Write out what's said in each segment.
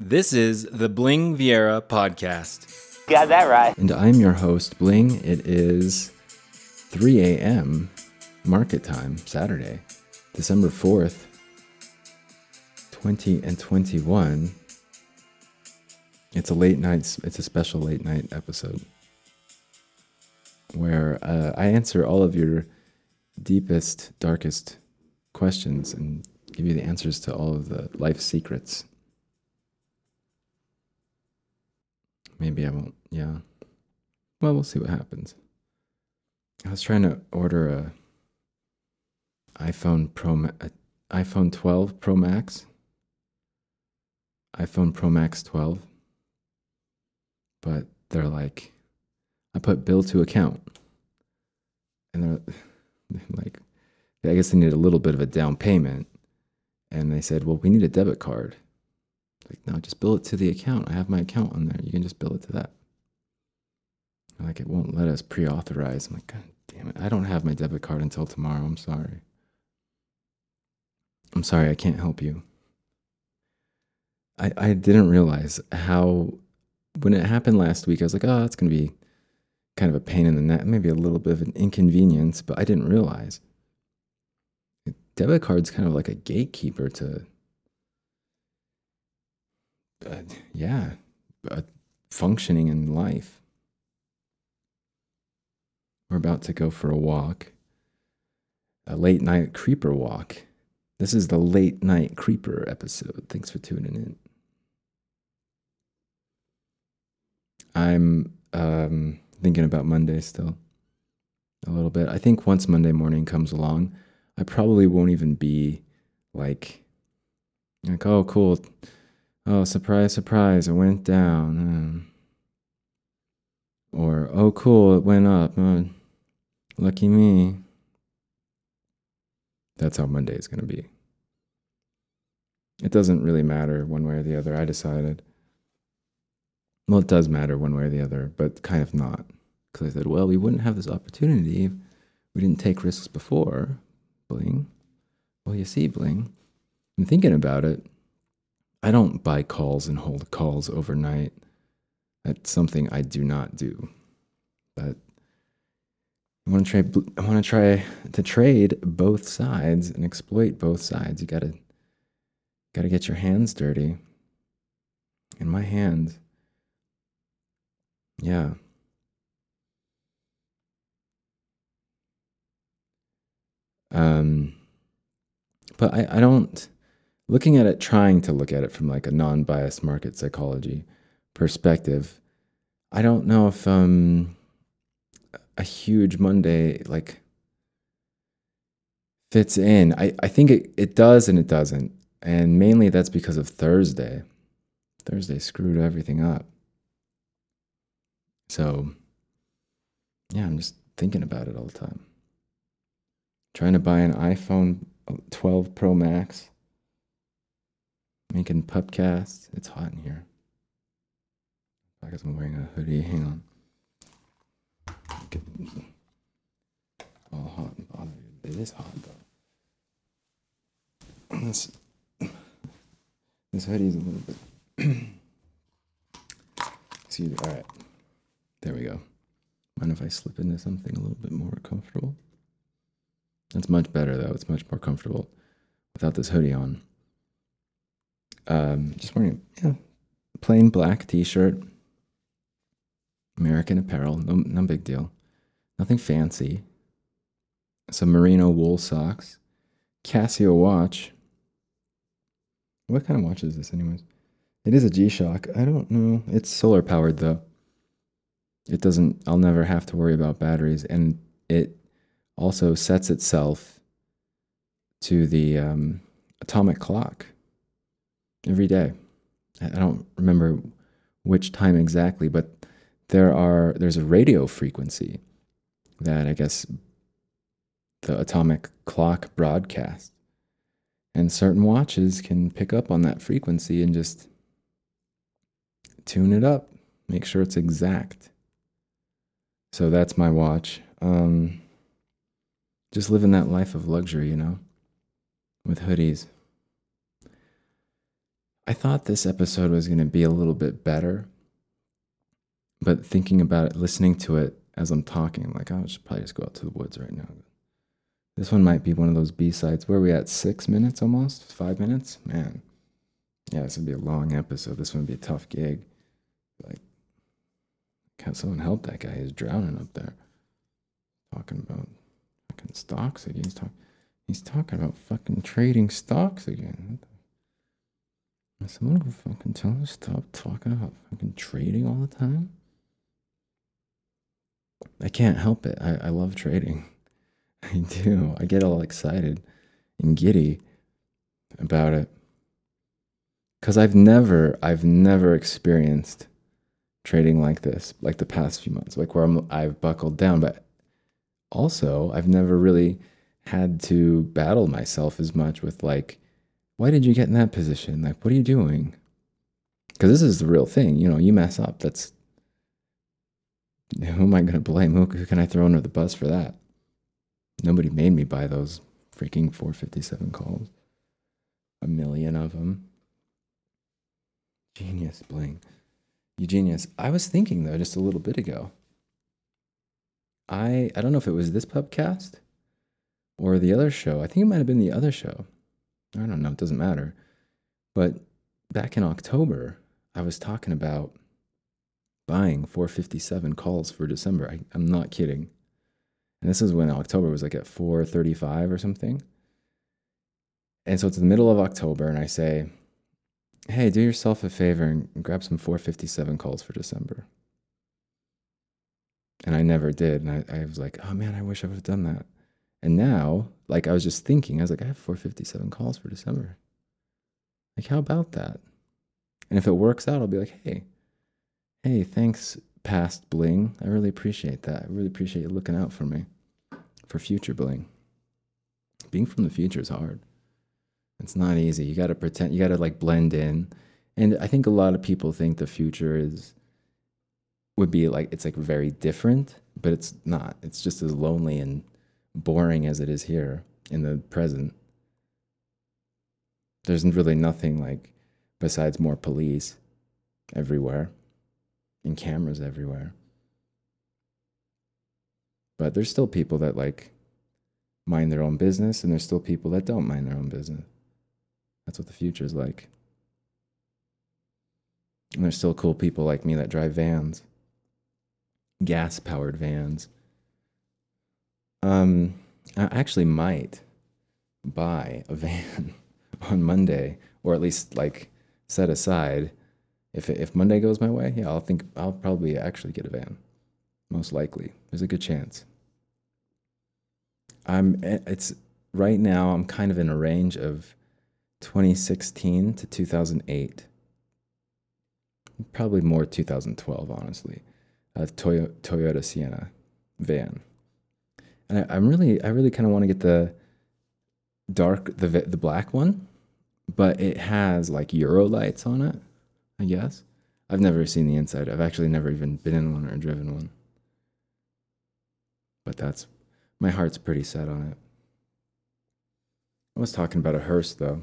This is the Bling Viera podcast. Got that right. And I'm your host, Bling. It is 3 a.m. market time, Saturday, December 4th, 20 and 21. It's a late night, it's a special late night episode where uh, I answer all of your deepest, darkest questions and give you the answers to all of the life secrets. Maybe I won't. Yeah. Well, we'll see what happens. I was trying to order a iPhone Pro, iPhone 12 Pro Max, iPhone Pro Max 12, but they're like, I put bill to account, and they're, they're like, I guess they need a little bit of a down payment, and they said, well, we need a debit card. Like, no, just bill it to the account. I have my account on there. You can just bill it to that. Like, it won't let us pre authorize. I'm like, God damn it. I don't have my debit card until tomorrow. I'm sorry. I'm sorry. I can't help you. I, I didn't realize how, when it happened last week, I was like, oh, it's going to be kind of a pain in the neck, maybe a little bit of an inconvenience, but I didn't realize. Debit card's kind of like a gatekeeper to uh, yeah, uh, functioning in life. We're about to go for a walk, a late night creeper walk. This is the late night creeper episode. Thanks for tuning in. I'm um, thinking about Monday still a little bit. I think once Monday morning comes along, I probably won't even be like, like, oh, cool oh, surprise, surprise, it went down. Uh, or, oh, cool, it went up. Uh, lucky me. That's how Monday is going to be. It doesn't really matter one way or the other. I decided. Well, it does matter one way or the other, but kind of not. Because I said, well, we wouldn't have this opportunity if we didn't take risks before. Bling. Well, you see, Bling. I'm thinking about it. I don't buy calls and hold calls overnight. That's something I do not do. But I want to try. I want to try to trade both sides and exploit both sides. You gotta, gotta get your hands dirty. And my hands, yeah. Um, but I, I don't looking at it, trying to look at it from like a non biased market psychology perspective, I don't know if um, a huge Monday like fits in. I, I think it, it does and it doesn't. And mainly that's because of Thursday. Thursday screwed everything up. So, yeah, I'm just thinking about it all the time. Trying to buy an iPhone 12 Pro Max making pupcasts. It's hot in here. I guess I'm wearing a hoodie. Hang on. All hot and bothered. It is hot though. This this hoodie's a little bit. Excuse me. All right, there we go. Mind if I slip into something a little bit more comfortable? That's much better though. It's much more comfortable without this hoodie on. Um, just wearing a yeah, plain black t-shirt, American Apparel, no, no big deal, nothing fancy. Some merino wool socks, Casio watch. What kind of watch is this, anyways? It is a G-Shock. I don't know. It's solar powered though. It doesn't. I'll never have to worry about batteries, and it also sets itself to the um, atomic clock every day. I don't remember which time exactly, but there are there's a radio frequency that I guess the atomic clock broadcasts. And certain watches can pick up on that frequency and just tune it up, make sure it's exact. So that's my watch. Um, just living that life of luxury, you know, with hoodies. I thought this episode was going to be a little bit better. But thinking about it, listening to it as I'm talking, I'm like, I should probably just go out to the woods right now. This one might be one of those B sides. Where are we at? Six minutes almost? Five minutes? Man. Yeah, this would be a long episode. This would be a tough gig. Like, can someone help that guy? He's drowning up there. Talking about fucking stocks again. He's, talk, he's talking about fucking trading stocks again. Someone will fucking tell to stop talking about fucking trading all the time. I can't help it. I, I love trading. I do. I get all excited and giddy about it. Cause I've never, I've never experienced trading like this, like the past few months, like where I'm, I've buckled down. But also, I've never really had to battle myself as much with like, why did you get in that position? Like, what are you doing? Because this is the real thing. You know, you mess up. That's who am I going to blame? Who, who can I throw under the bus for that? Nobody made me buy those freaking 457 calls. A million of them. Genius, Bling. You genius. I was thinking though just a little bit ago. I I don't know if it was this pubcast or the other show. I think it might have been the other show. I don't know, it doesn't matter. But back in October, I was talking about buying 457 calls for December. I, I'm not kidding. And this is when October was like at 435 or something. And so it's the middle of October, and I say, hey, do yourself a favor and grab some 457 calls for December. And I never did. And I, I was like, oh man, I wish I would have done that. And now, like, I was just thinking, I was like, I have 457 calls for December. Like, how about that? And if it works out, I'll be like, hey, hey, thanks, past bling. I really appreciate that. I really appreciate you looking out for me for future bling. Being from the future is hard. It's not easy. You got to pretend, you got to like blend in. And I think a lot of people think the future is, would be like, it's like very different, but it's not. It's just as lonely and boring as it is here in the present. There's really nothing like, besides more police everywhere and cameras everywhere. But there's still people that like mind their own business, and there's still people that don't mind their own business. That's what the future is like. And there's still cool people like me that drive vans, gas powered vans. Um, I actually might buy a van on Monday, or at least like set aside. If if Monday goes my way, yeah, I'll think I'll probably actually get a van. Most likely, there's a good chance. I'm it's right now. I'm kind of in a range of 2016 to 2008. Probably more 2012, honestly. A Toyota, Toyota Sienna van. And I, am really, I really kind of want to get the dark, the the black one, but it has like Euro lights on it. I guess I've never seen the inside. I've actually never even been in one or driven one. But that's my heart's pretty set on it. I was talking about a hearse though.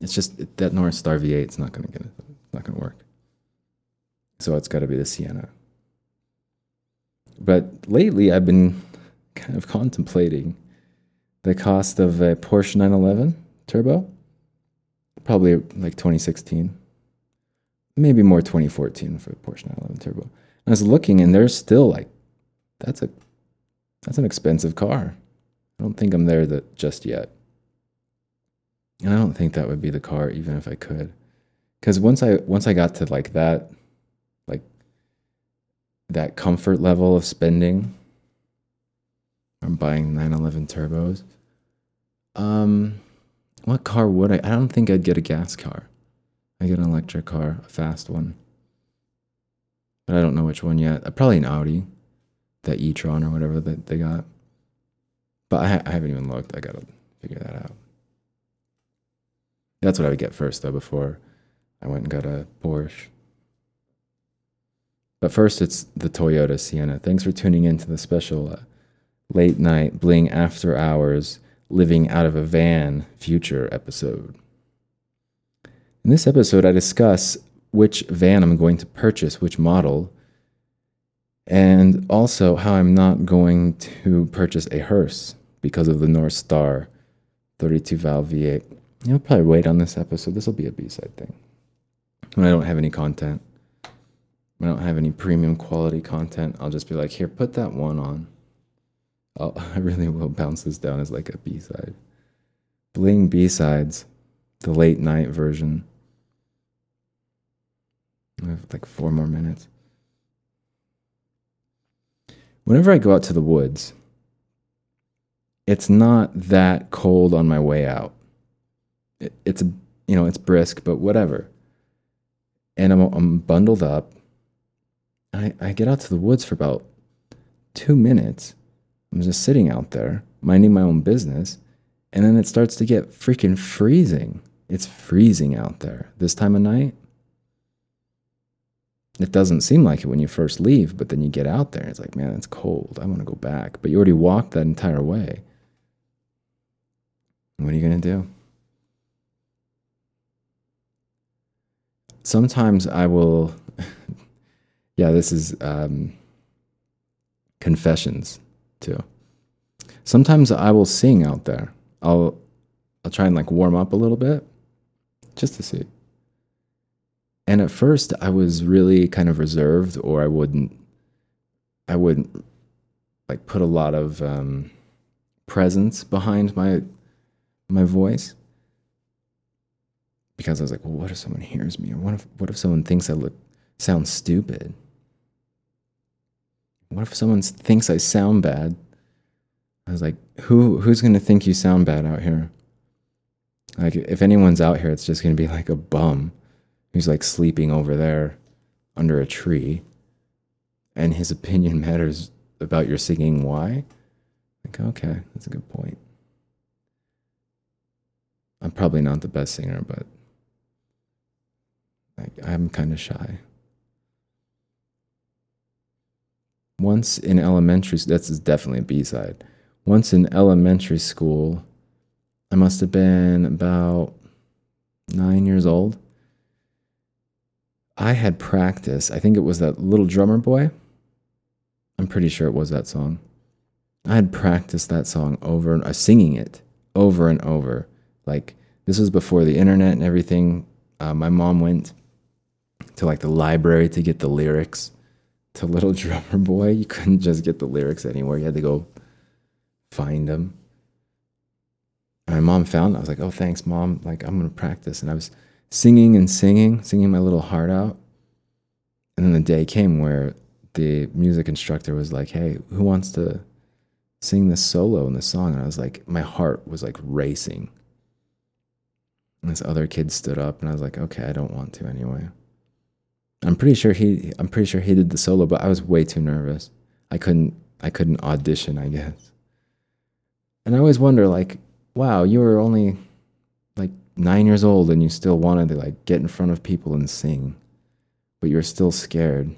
It's just that Northstar V8. It's not gonna get it. It's not gonna work. So it's got to be the Sienna. But lately, I've been kind of contemplating the cost of a Porsche 911 turbo. Probably like 2016, maybe more 2014 for a Porsche 911 turbo. And I was looking, and there's still like, that's a, that's an expensive car. I don't think I'm there that just yet. And I don't think that would be the car, even if I could, because once I once I got to like that that comfort level of spending. I'm buying 911 turbos. Um, what car would I? I don't think I'd get a gas car. I get an electric car, a fast one. But I don't know which one yet. Uh, probably an Audi, that e-tron or whatever that they got. But I, I haven't even looked. I gotta figure that out. That's what I would get first, though, before I went and got a Porsche. But first, it's the Toyota Sienna. Thanks for tuning in to the special uh, late night bling after hours living out of a van future episode. In this episode, I discuss which van I'm going to purchase, which model, and also how I'm not going to purchase a hearse because of the Northstar 32 valve V8. I'll probably wait on this episode. This will be a B side thing. When I don't have any content, I don't have any premium quality content, I'll just be like, here, put that one on. I'll, oh, I really will bounce this down as like a B side. Bling B sides, the late night version. I have like four more minutes. Whenever I go out to the woods, it's not that cold on my way out. It, it's you know it's brisk, but whatever. And I'm I'm bundled up. I I get out to the woods for about two minutes. I'm just sitting out there minding my own business, and then it starts to get freaking freezing. It's freezing out there this time of night. It doesn't seem like it when you first leave, but then you get out there and it's like, man, it's cold. I want to go back. But you already walked that entire way. What are you going to do? Sometimes I will, yeah, this is um, confessions too. Sometimes I will sing out there. I'll, I'll try and like warm up a little bit just to see. And at first I was really kind of reserved or I wouldn't, I wouldn't like put a lot of um, presence behind my my voice because I was like, well, what if someone hears me, or what if what if someone thinks I look sound stupid? What if someone thinks I sound bad? I was like, who who's gonna think you sound bad out here? Like, if anyone's out here, it's just gonna be like a bum who's like sleeping over there under a tree, and his opinion matters about your singing. Why? Like, okay, that's a good point. I'm probably not the best singer, but like, I'm kind of shy. Once in elementary, that's definitely a B side. Once in elementary school, I must have been about nine years old. I had practice. I think it was that little drummer boy. I'm pretty sure it was that song. I had practiced that song over and uh, singing it over and over like this was before the internet and everything. Uh, my mom went to like the library to get the lyrics to Little Drummer Boy. You couldn't just get the lyrics anywhere. You had to go find them. And my mom found. Them. I was like, "Oh, thanks, mom. Like I'm gonna practice." And I was singing and singing, singing my little heart out. And then the day came where the music instructor was like, "Hey, who wants to sing this solo in the song?" And I was like, my heart was like racing. And this other kid stood up, and I was like, okay, I don't want to anyway. I'm pretty sure he, I'm pretty sure he did the solo, but I was way too nervous. I couldn't, I couldn't audition, I guess. And I always wonder, like, wow, you were only like nine years old, and you still wanted to like get in front of people and sing, but you're still scared.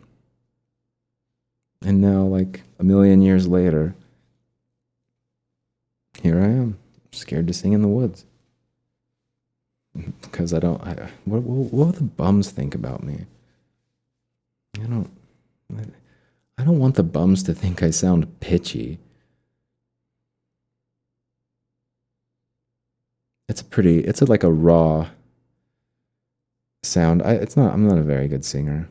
And now, like a million years later, here I am, scared to sing in the woods because I don't. I, what, what what will the bums think about me? I don't. I don't want the bums to think I sound pitchy. It's a pretty. It's a, like a raw sound. I, it's not. I'm not a very good singer.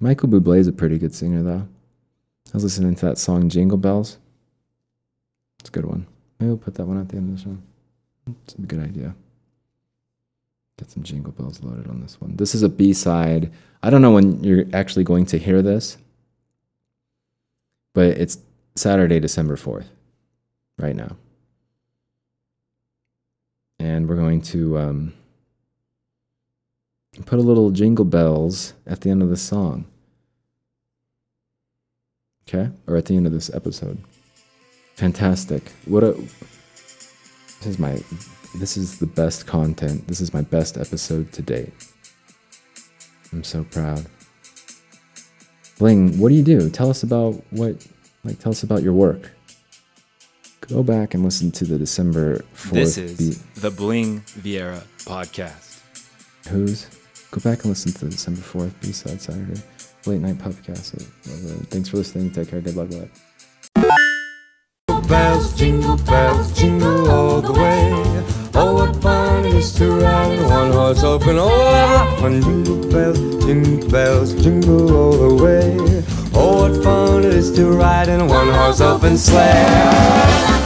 Michael Bublé is a pretty good singer, though. I was listening to that song "Jingle Bells." It's a good one. Maybe we'll put that one at the end of the show. It's a good idea. Get some jingle bells loaded on this one. This is a B side. I don't know when you're actually going to hear this, but it's Saturday, December 4th, right now. And we're going to um, put a little jingle bells at the end of the song. Okay? Or at the end of this episode. Fantastic. What a this is my this is the best content. This is my best episode to date. I'm so proud. Bling, what do you do? Tell us about what like tell us about your work. Go back and listen to the December 4th This is beat. the Bling Viera podcast. Who's? Go back and listen to the December 4th B-side Saturday. Late night podcast. Thanks for listening. Take care. Good luck. with Bye. bells, jingle bells, jingle all the way. Oh, what fun it is to ride in one horse open. Oh, fun, jingle bells, jingle bells, jingle all the way. Oh, what fun it is to ride in one horse open sleigh.